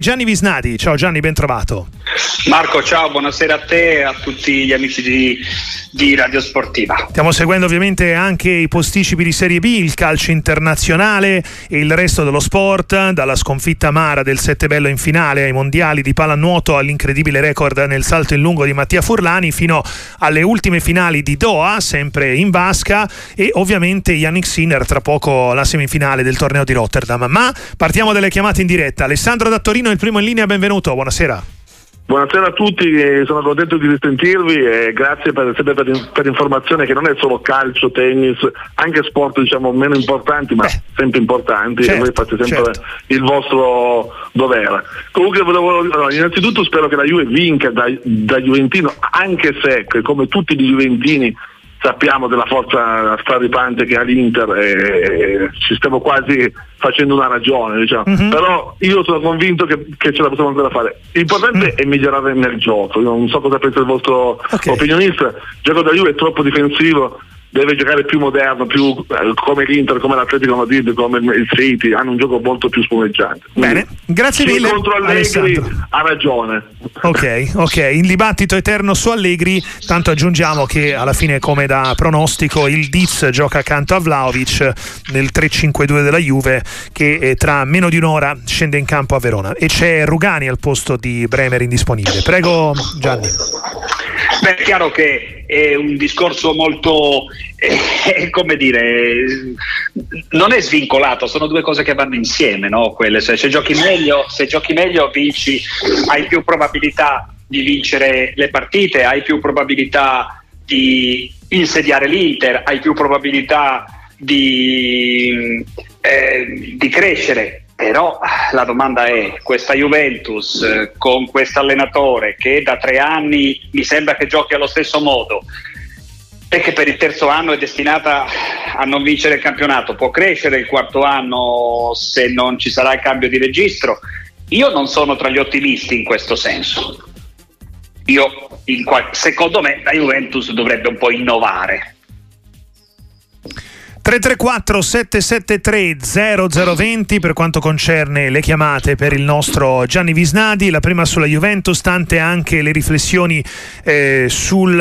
Gianni Visnadi, ciao Gianni, ben trovato. Marco, ciao, buonasera a te e a tutti gli amici di, di, Radio Sportiva. Stiamo seguendo ovviamente anche i posticipi di Serie B, il calcio internazionale e il resto dello sport, dalla sconfitta amara del Sette Bello in finale ai mondiali di pallanuoto all'incredibile record nel salto in lungo di Mattia Furlani fino alle ultime finali di Doha, sempre in vasca e ovviamente Yannick Sinner tra poco la semifinale del torneo di Rotterdam. Ma partiamo dalle chiamate in diretta. Alessandro da Torino Martino, il primo in linea, benvenuto, buonasera. Buonasera a tutti, sono contento di risentirvi e grazie per, sempre per, per informazione che non è solo calcio, tennis, anche sport diciamo meno importanti ma Beh, sempre importanti certo, e voi fate sempre certo. il vostro dovere. Comunque volevo, allora, innanzitutto spero che la Juve vinca da, da Juventino anche se come tutti i Juventini sappiamo della forza straripante che ha l'Inter e ci stiamo quasi facendo una ragione, diciamo. mm-hmm. però io sono convinto che, che, ce la possiamo ancora fare. L'importante mm. è migliorare nel gioco, io non so cosa pensa il vostro okay. opinionista, il gioco da Juve è troppo difensivo, deve giocare più moderno, più eh, come l'Inter, come l'Atletico Madrid, come il City, hanno un gioco molto più spumeggiante. Bene, grazie sì, mille. contro Allegri ha ragione. Ok, ok, in dibattito eterno su Allegri, tanto aggiungiamo che alla fine come da pronostico il Diz gioca accanto a Vlaovic nel 3-5-2 della Juve che eh, tra meno di un'ora scende in campo a Verona e c'è Rugani al posto di Bremer indisponibile. Prego Gianni. Beh, è chiaro che è un discorso molto, eh, come dire, non è svincolato, sono due cose che vanno insieme, no? Quelle, se, se, giochi meglio, se giochi meglio vinci, hai più probabilità di vincere le partite, hai più probabilità di insediare l'Inter, hai più probabilità di, eh, di crescere però la domanda è, questa Juventus eh, con questo allenatore che da tre anni mi sembra che giochi allo stesso modo e che per il terzo anno è destinata a non vincere il campionato, può crescere il quarto anno se non ci sarà il cambio di registro? Io non sono tra gli ottimisti in questo senso. Io, qual- secondo me, la Juventus dovrebbe un po' innovare 334 773 0020 per quanto concerne le chiamate per il nostro Gianni Visnadi, la prima sulla Juventus, tante anche le riflessioni eh, sul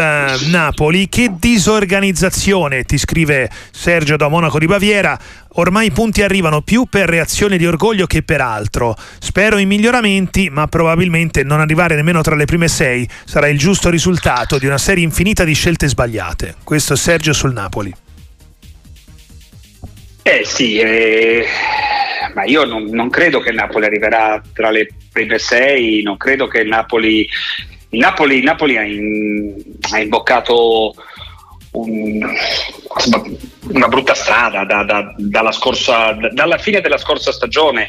Napoli. Che disorganizzazione, ti scrive Sergio da Monaco di Baviera. Ormai i punti arrivano più per reazione di orgoglio che per altro. Spero in miglioramenti, ma probabilmente non arrivare nemmeno tra le prime sei sarà il giusto risultato di una serie infinita di scelte sbagliate. Questo è Sergio sul Napoli. Eh sì, eh, ma io non, non, credo che il Napoli arriverà tra le prime sei, non credo che il Napoli... Il Napoli, Napoli ha, in, ha, imboccato un, una brutta strada da, da, dalla, scorsa, dalla fine della scorsa stagione,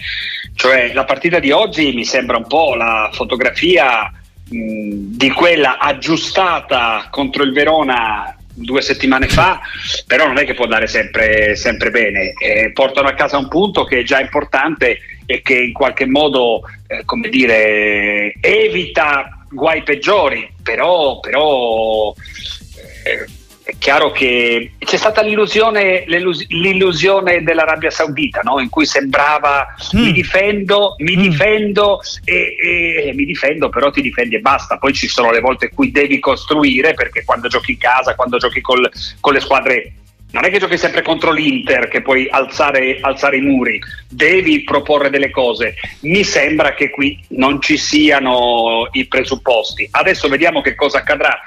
cioè la partita di oggi mi sembra un po' la fotografia mh, di quella aggiustata contro il Verona due settimane fa, però non è che può andare sempre, sempre bene. Eh, portano a casa un punto che è già importante e che in qualche modo, eh, come dire, evita guai peggiori, però, però eh, è chiaro che c'è stata l'illusione, l'illusione dell'Arabia Saudita, no? in cui sembrava mm. mi difendo, mi mm. difendo e, e, mi difendo, però ti difendi e basta. Poi ci sono le volte in cui devi costruire, perché quando giochi in casa, quando giochi col, con le squadre non è che giochi sempre contro l'Inter che puoi alzare, alzare, i muri, devi proporre delle cose. Mi sembra che qui non ci siano i presupposti. Adesso vediamo che cosa accadrà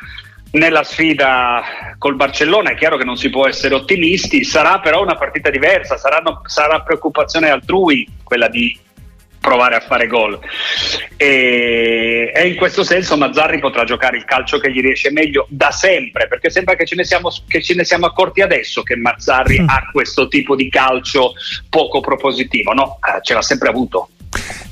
nella sfida col Barcellona è chiaro che non si può essere ottimisti, sarà però una partita diversa, saranno, sarà preoccupazione altrui quella di provare a fare gol. E, e, in questo senso Mazzarri potrà giocare il calcio che gli riesce meglio da sempre perché sembra che ce ne siamo, che ce ne siamo accorti adesso che Mazzarri mm. ha questo tipo di calcio poco propositivo no, eh, ce l'ha sempre avuto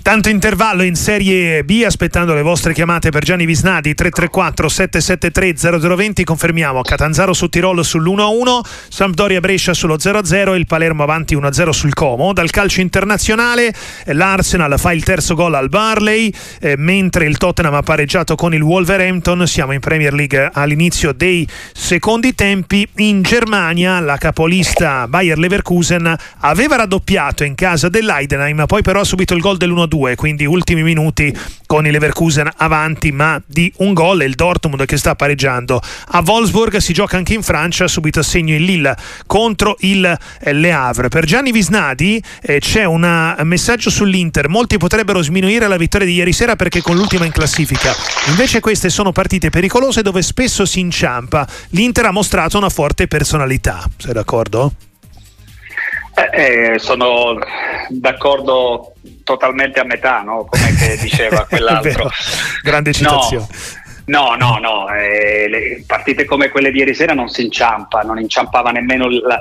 Tanto intervallo in Serie B, aspettando le vostre chiamate per Gianni Visnadi 334 773 0020. Confermiamo Catanzaro su Tirolo sull'1-1, Sampdoria Brescia sullo 0-0, il Palermo avanti 1-0 sul Como. Dal calcio internazionale l'Arsenal fa il terzo gol al Barley, eh, mentre il Tottenham ha pareggiato con il Wolverhampton. Siamo in Premier League all'inizio dei secondi tempi. In Germania la capolista Bayer Leverkusen aveva raddoppiato in casa dell'Eidenheim, poi però ha subito il gol dell'1-2 2, quindi ultimi minuti con il Leverkusen avanti ma di un gol e il Dortmund che sta pareggiando. A Wolfsburg si gioca anche in Francia, subito a segno il Lille contro il eh, Le Havre. Per Gianni Visnadi eh, c'è un messaggio sull'Inter, molti potrebbero sminuire la vittoria di ieri sera perché con l'ultima in classifica. Invece queste sono partite pericolose dove spesso si inciampa. L'Inter ha mostrato una forte personalità, sei d'accordo? Eh, eh, sono d'accordo totalmente a metà, no? come diceva quell'altro. Grande citazione. No, no, no, no. Eh, le partite come quelle di ieri sera non si inciampa, non inciampava nemmeno la,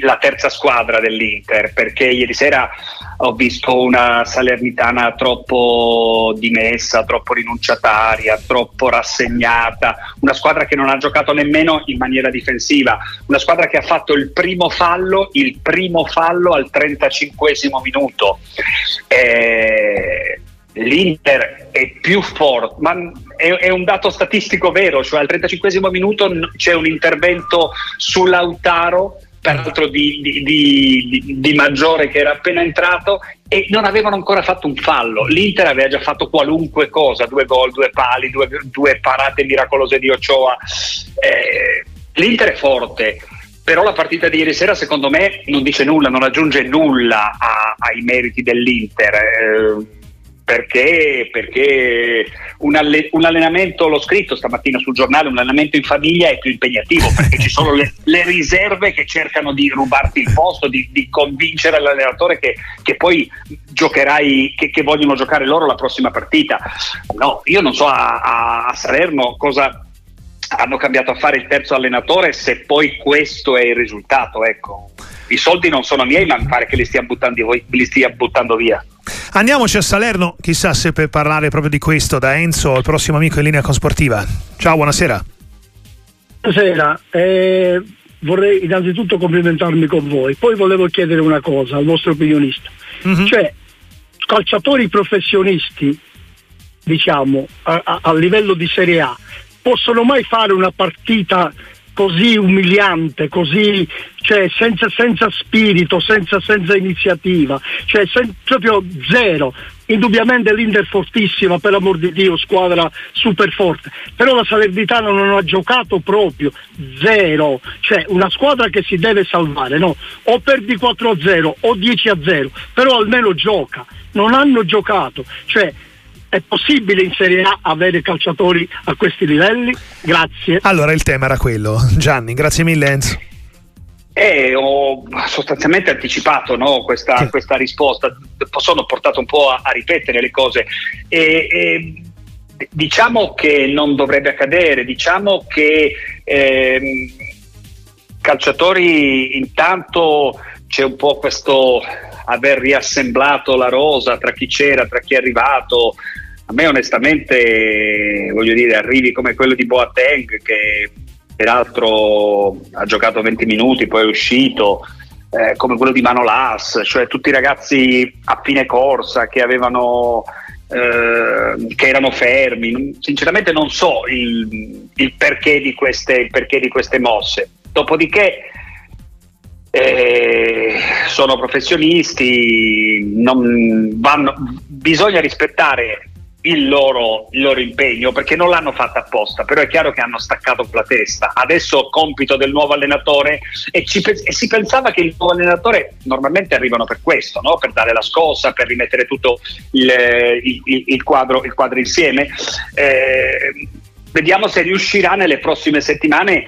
la terza squadra dell'Inter, perché ieri sera ho visto una Salernitana troppo dimessa, troppo rinunciataria, troppo rassegnata, una squadra che non ha giocato nemmeno in maniera difensiva, una squadra che ha fatto il primo fallo, il primo fallo al 35 minuto. Eh, L'Inter è più forte, ma è, è, un dato statistico vero, cioè al 35 minuto c'è un intervento su Lautaro peraltro di, di, di, di, Maggiore che era appena entrato e non avevano ancora fatto un fallo. L'Inter aveva già fatto qualunque cosa, due gol, due pali, due, due parate miracolose di Ochoa. Eh, L'Inter è forte, però la partita di ieri sera secondo me non dice nulla, non aggiunge nulla a, ai meriti dell'Inter. Eh, perché, perché un, alle, un, allenamento, l'ho scritto stamattina sul giornale, un allenamento in famiglia è più impegnativo perché ci sono le, le riserve che cercano di rubarti il posto, di, di convincere l'allenatore che, che poi giocherai, che, che, vogliono giocare loro la prossima partita. No, io non so a, a, a Salerno cosa hanno cambiato a fare il terzo allenatore se poi questo è il risultato. Ecco. I soldi non sono miei, ma mi pare che li stia buttando, li stia buttando via. Andiamoci a Salerno, chissà se per parlare proprio di questo da Enzo, il prossimo amico in linea con Sportiva. Ciao, buonasera. Buonasera, eh, vorrei innanzitutto complimentarmi con voi, poi volevo chiedere una cosa al vostro opinionista, mm-hmm. cioè calciatori professionisti, diciamo, a, a, a livello di Serie A, possono mai fare una partita così umiliante, così cioè, senza, senza, spirito, senza, senza iniziativa, cioè sen- proprio zero. Indubbiamente l'Inter fortissima, per amor di Dio, squadra super forte, però la Salernitana non ha giocato proprio zero, cioè una squadra che si deve salvare, no? O perdi 4-0 o 10-0, però almeno gioca, non hanno giocato, cioè è possibile in Serie A avere calciatori a questi livelli? Grazie. Allora il tema era quello. Gianni, grazie mille Enzo. Eh, ho sostanzialmente anticipato no, questa, sì. questa, risposta, sono portato un po' a, a ripetere le cose. E, e, diciamo che non dovrebbe accadere, diciamo che eh, calciatori intanto c'è un po' questo aver riassemblato la rosa tra chi c'era, tra chi è arrivato. A me onestamente, voglio dire, arrivi come quello di Boateng che peraltro ha giocato 20 minuti, poi è uscito, eh, come quello di Manolas, cioè tutti i ragazzi a fine corsa che avevano eh, che erano fermi. Sinceramente non so il, il, perché queste, il, perché di queste, mosse. Dopodiché eh, sono professionisti, vanno, bisogna rispettare il loro, il loro, impegno perché non l'hanno fatta apposta, però è chiaro che hanno staccato la testa. Adesso compito del nuovo allenatore e, ci, e, si pensava che il nuovo allenatore normalmente arrivano per questo, no? per dare la scossa, per rimettere tutto il, il, quadro, quadro, insieme. Eh, vediamo se riuscirà nelle prossime settimane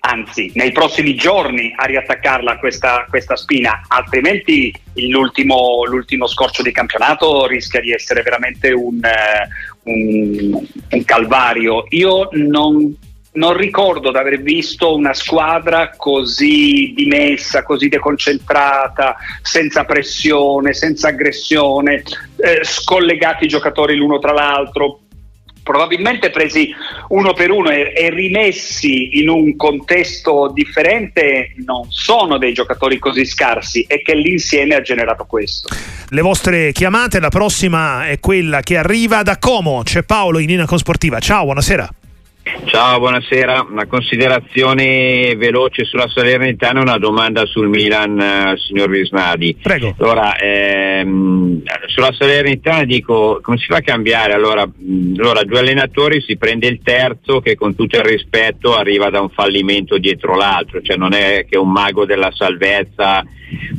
anzi nei prossimi giorni a riattaccarla questa, questa spina, altrimenti l'ultimo, l'ultimo, scorcio di campionato rischia di essere veramente un, eh, un, un calvario. Io non, non ricordo di aver visto una squadra così dimessa, così deconcentrata, senza pressione, senza aggressione, eh, scollegati i giocatori l'uno tra l'altro, probabilmente presi uno per uno e, e, rimessi in un contesto differente non sono dei giocatori così scarsi e che l'insieme ha generato questo. Le vostre chiamate, la prossima è quella che arriva da Como, c'è Paolo in linea con Sportiva. Ciao, buonasera. Ciao, buonasera. Una considerazione veloce sulla Salernitana e una domanda sul Milan al signor Visnadi. Prego. Allora, ehm, sulla Salernitana dico, come si fa a cambiare? Allora, allora, due allenatori si prende il terzo che con tutto il rispetto arriva da un fallimento dietro l'altro, cioè non è che un mago della salvezza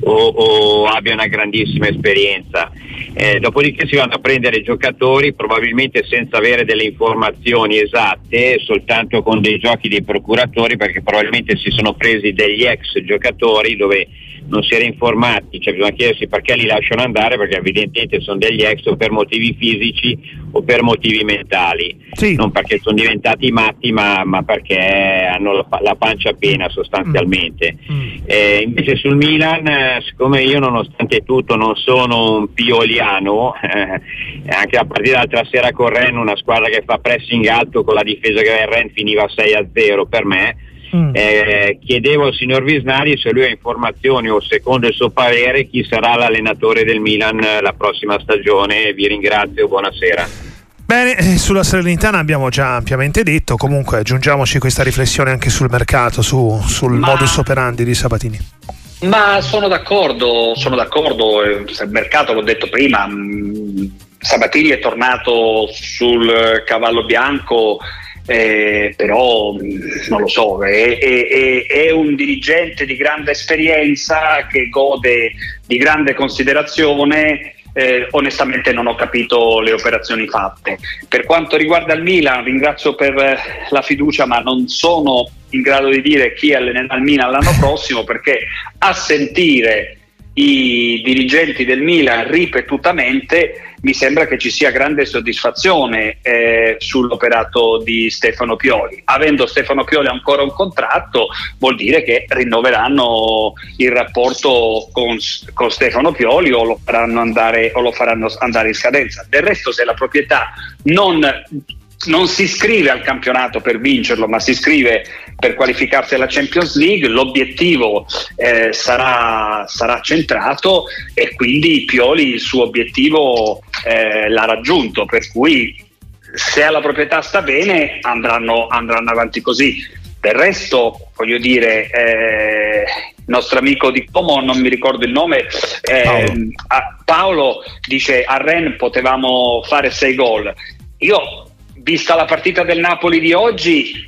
o, o abbia una grandissima esperienza. Eh, dopodiché si vanno a prendere giocatori probabilmente senza avere delle informazioni esatte, soltanto con dei giochi dei procuratori perché probabilmente si sono presi degli ex giocatori dove non si era informati, cioè bisogna chiedersi perché li lasciano andare perché evidentemente sono degli ex o per motivi fisici o per motivi mentali, sì. non perché sono diventati matti ma, ma perché hanno la, la, pancia piena sostanzialmente. Mm. Eh, invece sul Milan, siccome io nonostante tutto non sono un pioliano, eh, anche a partire dall'altra sera con Ren, una squadra che fa pressing alto con la difesa che Ren finiva 6 a 0 per me, Mm. Eh, chiedevo al signor Visnari se lui ha informazioni o secondo il suo parere chi sarà l'allenatore del Milan la prossima stagione. Vi ringrazio, buonasera. Bene, eh, sulla Salernitana abbiamo già ampiamente detto, comunque aggiungiamoci questa riflessione anche sul mercato, su, sul Ma... modus operandi di Sabatini. Ma sono d'accordo, sono d'accordo, il mercato l'ho detto prima, mm, Sabatini è tornato sul cavallo bianco eh, però non lo so, è, è, è, un dirigente di grande esperienza che gode di grande considerazione. Eh, onestamente non ho capito le operazioni fatte. Per quanto riguarda il Milan, ringrazio per la fiducia, ma non sono in grado di dire chi allenerà il Milan l'anno prossimo perché a sentire i dirigenti del Milan ripetutamente mi sembra che ci sia grande soddisfazione eh, sull'operato di Stefano Pioli. Avendo Stefano Pioli ancora un contratto, vuol dire che rinnoveranno il rapporto con, con Stefano Pioli o lo, faranno andare, o lo faranno andare in scadenza. Del resto, se la proprietà non non si iscrive al campionato per vincerlo, ma si iscrive per qualificarsi alla Champions League, l'obiettivo eh, sarà, sarà, centrato e quindi Pioli il suo obiettivo eh, l'ha raggiunto, per cui se alla proprietà sta bene andranno, andranno avanti così. Del resto, voglio dire, eh, il nostro amico di Como, non mi ricordo il nome, eh, Paolo. Paolo dice a Ren potevamo fare sei gol. Io vista la partita del Napoli di oggi,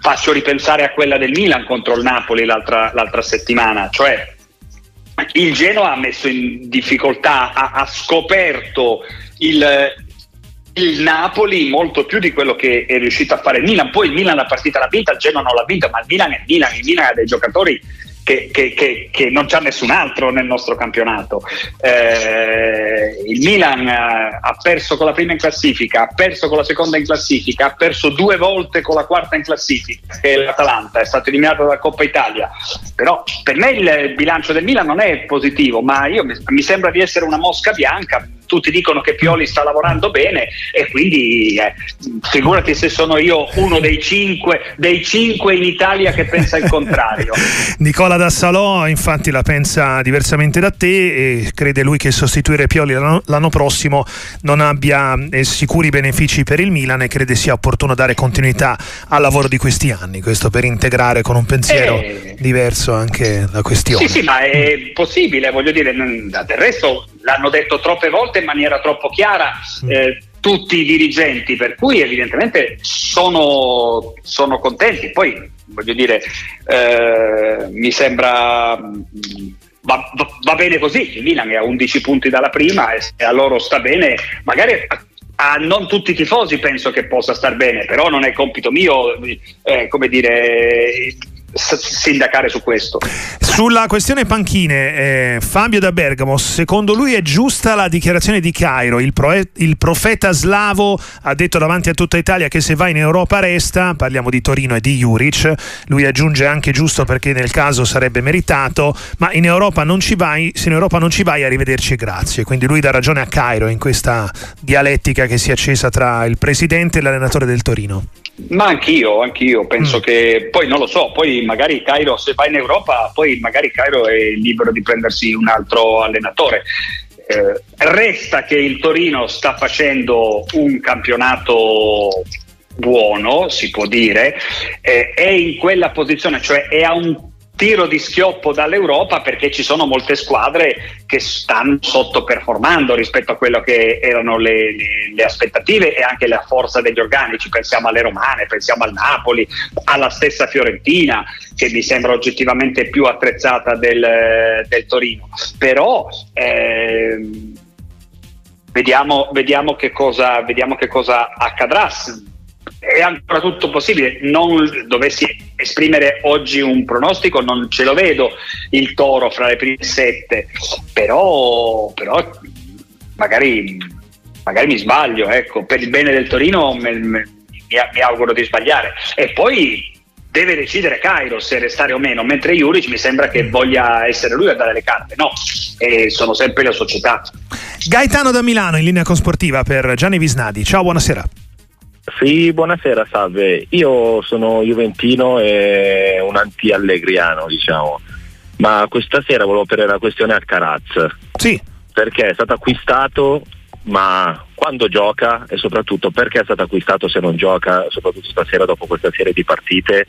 faccio ripensare a quella del Milan contro il Napoli l'altra, l'altra settimana, cioè il Genoa ha messo in difficoltà, ha, ha scoperto il, il, Napoli molto più di quello che è riuscito a fare il Milan. Poi il Milan la partita l'ha vinta, il Genoa non l'ha vinta, ma il Milan è il Milan, il Milan ha dei giocatori che, che, che, che, non c'è nessun altro nel nostro campionato. Eh, il Milan eh, ha perso con la prima in classifica, ha perso con la seconda in classifica, ha perso due volte con la quarta in classifica, che è l'Atalanta, è stato eliminato dalla Coppa Italia. Però per me il bilancio del Milan non è positivo, ma io, mi sembra di essere una mosca bianca tutti dicono che Pioli sta lavorando bene e quindi eh, figurati se sono io uno dei cinque, dei cinque in Italia che pensa il contrario. Nicola Dassalò infatti la pensa diversamente da te e crede lui che sostituire Pioli l'anno, l'anno prossimo non abbia eh, sicuri benefici per il Milan e crede sia opportuno dare continuità al lavoro di questi anni, questo per integrare con un pensiero eh, diverso anche la questione. Sì, sì, ma è possibile, voglio dire, del resto l'hanno detto troppe volte in maniera troppo chiara. Eh, tutti i dirigenti, per cui evidentemente sono, sono contenti. Poi voglio dire, eh, mi sembra va, va, bene così. Il Milan è a 11 punti dalla prima e se a loro sta bene, magari a, a non tutti i tifosi penso che possa star bene, però non è compito mio, eh, come dire, sindacare su questo. Sulla questione panchine, eh, Fabio da Bergamo, secondo lui è giusta la dichiarazione di Cairo? Il, proe- il, profeta slavo ha detto davanti a tutta Italia che se va in Europa resta, parliamo di Torino e di Juric, lui aggiunge anche giusto perché nel caso sarebbe meritato, ma in Europa non ci vai, se in Europa non ci vai arrivederci e grazie. Quindi lui dà ragione a Cairo in questa dialettica che si è accesa tra il presidente e l'allenatore del Torino. Ma anch'io, anch'io penso mm. che poi non lo so, poi magari Cairo se va in Europa, poi magari Cairo è libero di prendersi un altro allenatore. Eh, resta che il Torino sta facendo un campionato buono, si può dire, eh, è in quella posizione, cioè è a un tiro di schioppo dall'Europa perché ci sono molte squadre che stanno sottoperformando rispetto a quello che erano le, le, le, aspettative e anche la forza degli organici. Pensiamo alle Romane, pensiamo al Napoli, alla stessa Fiorentina che mi sembra oggettivamente più attrezzata del, del Torino. Però ehm, vediamo, vediamo, che cosa, vediamo che cosa accadrà è ancora tutto possibile. Non dovessi esprimere oggi un pronostico, non ce lo vedo il toro fra le prime sette, però, però magari, magari, mi sbaglio. Ecco. Per il bene del Torino mi, mi, mi auguro di sbagliare. E poi deve decidere Cairo se restare o meno, mentre Juric mi sembra che voglia essere lui a dare le carte. No, e sono sempre le società. Gaetano da Milano in linea con sportiva per Gianni Visnadi. Ciao, buonasera. Sì, buonasera, salve. Io sono Juventino e un anti-allegriano, diciamo. Ma questa sera volevo per la questione Alcaraz. Sì. Perché è stato acquistato, ma quando gioca e soprattutto perché è stato acquistato se non gioca, soprattutto stasera dopo questa serie di partite,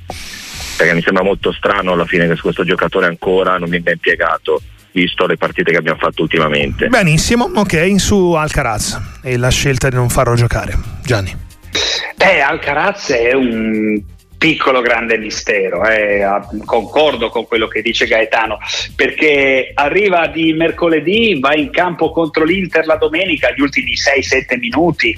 perché mi sembra molto strano alla fine che questo giocatore ancora non viene impiegato visto le partite che abbiamo fatto ultimamente. Benissimo, ok, su Alcaraz e la scelta di non farlo giocare. Gianni. Beh, Alcaraz è un piccolo grande mistero, eh. concordo con quello che dice Gaetano, perché arriva di mercoledì, va in campo contro l'Inter la domenica, gli ultimi 6-7 minuti,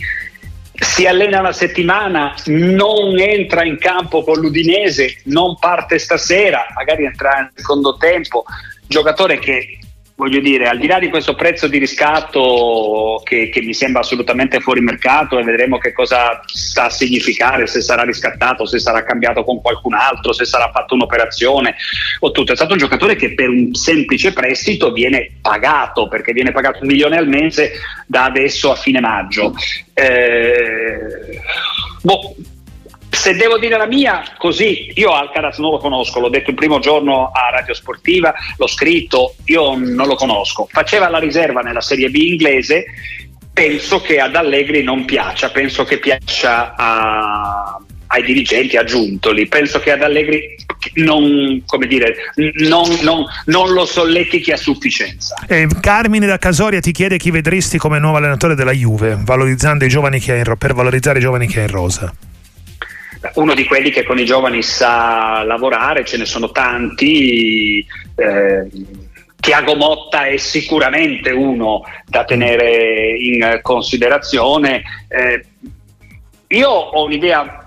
si allena una settimana, non entra in campo con l'Udinese, non parte stasera, magari entra nel secondo tempo, giocatore che voglio dire, al di là di questo prezzo di riscatto che, che, mi sembra assolutamente fuori mercato e vedremo che cosa sta a significare, se sarà riscattato, se sarà cambiato con qualcun altro, se sarà fatta un'operazione o tutto. È stato un giocatore che per un semplice prestito viene pagato, perché viene pagato un milione al mese da adesso a fine maggio. Eh, boh, se devo dire la mia, così, io Alcaraz non lo conosco, l'ho detto il primo giorno a Radio Sportiva, l'ho scritto, io non lo conosco. Faceva la riserva nella Serie B inglese, penso che ad Allegri non piaccia, penso che piaccia a, ai dirigenti, a Giuntoli, penso che ad Allegri non, dire, non, non, non lo solletichi a sufficienza. Eh, Carmine da Casoria ti chiede chi vedresti come nuovo allenatore della Juve, valorizzando i giovani che in, per valorizzare i giovani che è in rosa uno di quelli che con i giovani sa lavorare, ce ne sono tanti. Eh, Tiago Motta è sicuramente uno da tenere in considerazione. Eh, io ho un'idea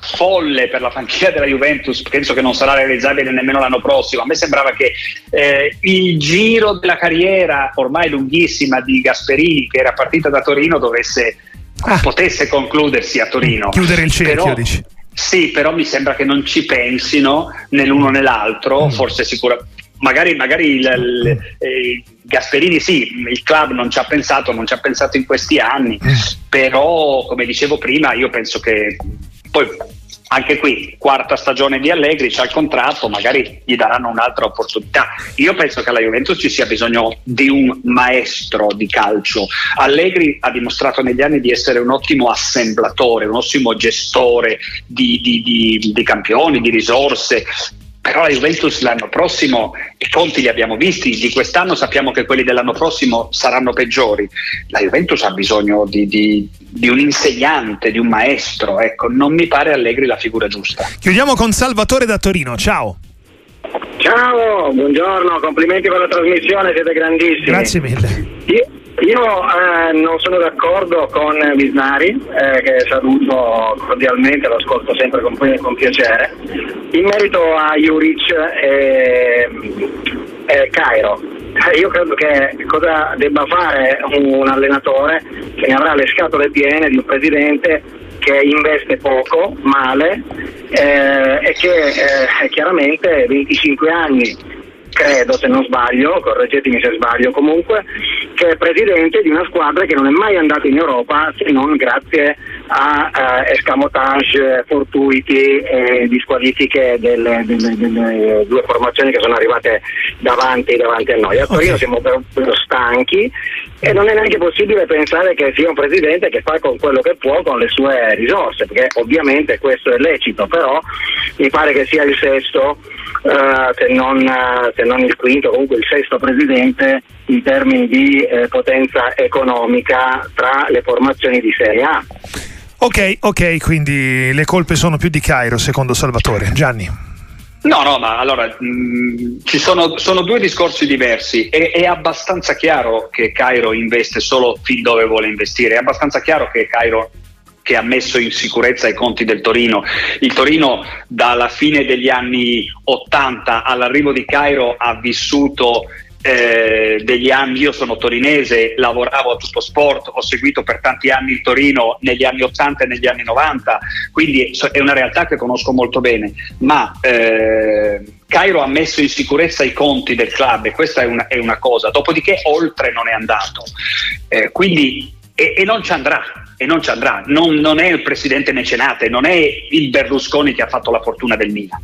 folle per la franchigia della Juventus, penso che non sarà realizzabile nemmeno l'anno prossimo. A me sembrava che eh, il giro della carriera ormai lunghissima di Gasperini, che era partita da Torino, dovesse ah. potesse concludersi a Torino. Chiudere il cerchio, però, dici. Sì, però mi sembra che non ci pensino né l'uno né l'altro, mm. forse sicuramente. Magari, magari il, il, eh, Gasperini sì, il club non ci ha pensato, non ci ha pensato in questi anni, mm. però come dicevo prima io penso che poi anche qui, quarta stagione di Allegri, c'è il contratto, magari gli daranno un'altra opportunità. Io penso che alla Juventus ci sia bisogno di un maestro di calcio. Allegri ha dimostrato negli anni di essere un ottimo assemblatore, un ottimo gestore di, di, di, di campioni, di risorse, però la Juventus l'anno prossimo i conti li abbiamo visti, di quest'anno sappiamo che quelli dell'anno prossimo saranno peggiori. La Juventus ha bisogno di, di, di un insegnante, di un maestro, ecco, non mi pare Allegri la figura giusta. Chiudiamo con Salvatore da Torino, ciao. Ciao, buongiorno, complimenti per la trasmissione, siete grandissimi. Grazie mille. Io, io eh, non sono d'accordo con Visnari, eh, che saluto cordialmente, lo ascolto sempre con, con piacere. In merito a Juric e, e Cairo, eh, io credo che cosa debba fare un allenatore che ne avrà le scatole piene di un presidente che investe poco, male eh, e che eh, chiaramente 25 anni credo se non sbaglio, correggetemi se sbaglio comunque, che è presidente di una squadra che non è mai andata in Europa se non grazie a uh, escamotage fortuiti e di squalifiche delle, delle, delle, due formazioni che sono arrivate davanti, davanti a noi. A Torino okay. siamo proprio stanchi e non è neanche possibile pensare che sia un presidente che fa con quello che può con le sue risorse, perché ovviamente questo è lecito, però mi pare che sia il sesto, uh, se, non, uh, se, non, il quinto, comunque il sesto presidente in termini di eh, potenza economica tra le formazioni di Serie A. Ok, ok, quindi le colpe sono più di Cairo secondo Salvatore. Gianni. No, no, ma allora mh, mm, ci sono, sono, due discorsi diversi. È, è, abbastanza chiaro che Cairo investe solo fin dove vuole investire, è abbastanza chiaro che Cairo che ha messo in sicurezza i conti del Torino. Il Torino dalla fine degli anni 80 all'arrivo di Cairo ha vissuto eh, degli anni, io sono torinese, lavoravo a tutto sport, ho seguito per tanti anni il Torino negli anni 80 e negli anni 90, quindi è una realtà che conosco molto bene, ma eh, Cairo ha messo in sicurezza i conti del club e questa è una, è una cosa, dopodiché oltre non è andato, eh, quindi, e, e non ci andrà e non ci andrà. Non, non, è il presidente mecenate, non è il Berlusconi che ha fatto la fortuna del Milan.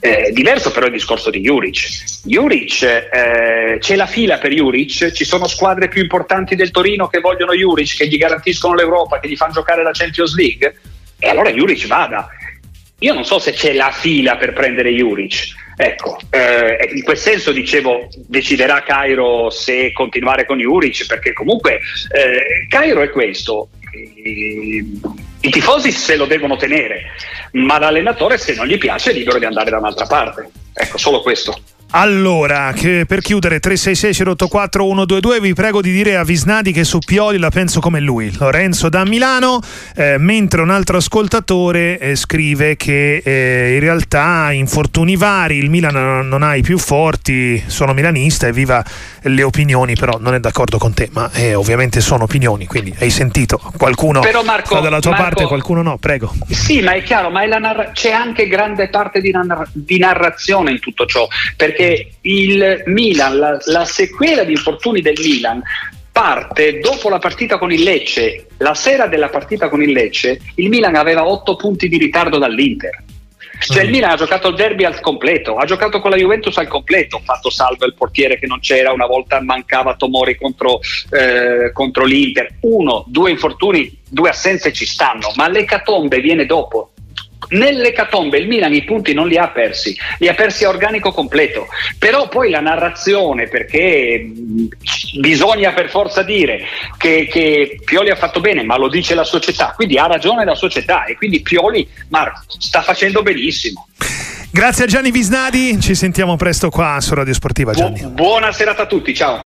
Eh, diverso però il discorso di Juric. Juric, eh, c'è la fila per Juric, ci sono squadre più importanti del Torino che vogliono Juric, che gli garantiscono l'Europa, che gli fanno giocare la Champions League. E allora Juric vada. Io non so se c'è la fila per prendere Juric. Ecco, eh, in quel senso dicevo, deciderà Cairo se continuare con Juric, perché comunque eh, Cairo è questo, i, tifosi se lo devono tenere, ma l'allenatore se non gli piace è libero di andare da un'altra parte. Ecco, solo questo. Allora, per chiudere 366-084-122 vi prego di dire a Visnadi che su Pioli la penso come lui, Lorenzo da Milano, eh, mentre un altro ascoltatore eh, scrive che eh, in realtà infortuni vari, il Milan non ha i più forti, sono milanista e viva le opinioni, però non è d'accordo con te, ma eh, ovviamente sono opinioni, quindi hai sentito, qualcuno Marco, sta dalla tua Marco, parte, qualcuno no, prego. Sì, ma è chiaro, ma è narra- c'è anche grande parte di, narra- di narrazione in tutto ciò, perché perché il Milan, la, la sequela di infortuni del Milan parte dopo la partita con il Lecce. La sera della partita con il Lecce, il Milan aveva 8 punti di ritardo dall'Inter. Cioè il mm. Milan ha giocato il derby al completo, ha giocato con la Juventus al completo, fatto salvo il portiere che non c'era, una volta mancava Tomori contro, eh, contro l'Inter. Uno, due infortuni, due assenze ci stanno, ma l'ecatombe viene dopo. Nell'ecatombe il Milan i punti non li ha persi, li ha persi a organico completo, però poi la narrazione, perché bisogna per forza dire che, che, Pioli ha fatto bene, ma lo dice la società, quindi ha ragione la società e quindi Pioli Marco, sta facendo benissimo. Grazie a Gianni Visnadi, ci sentiamo presto qua su Radio Sportiva Gianni. Bu- buona serata a tutti, ciao.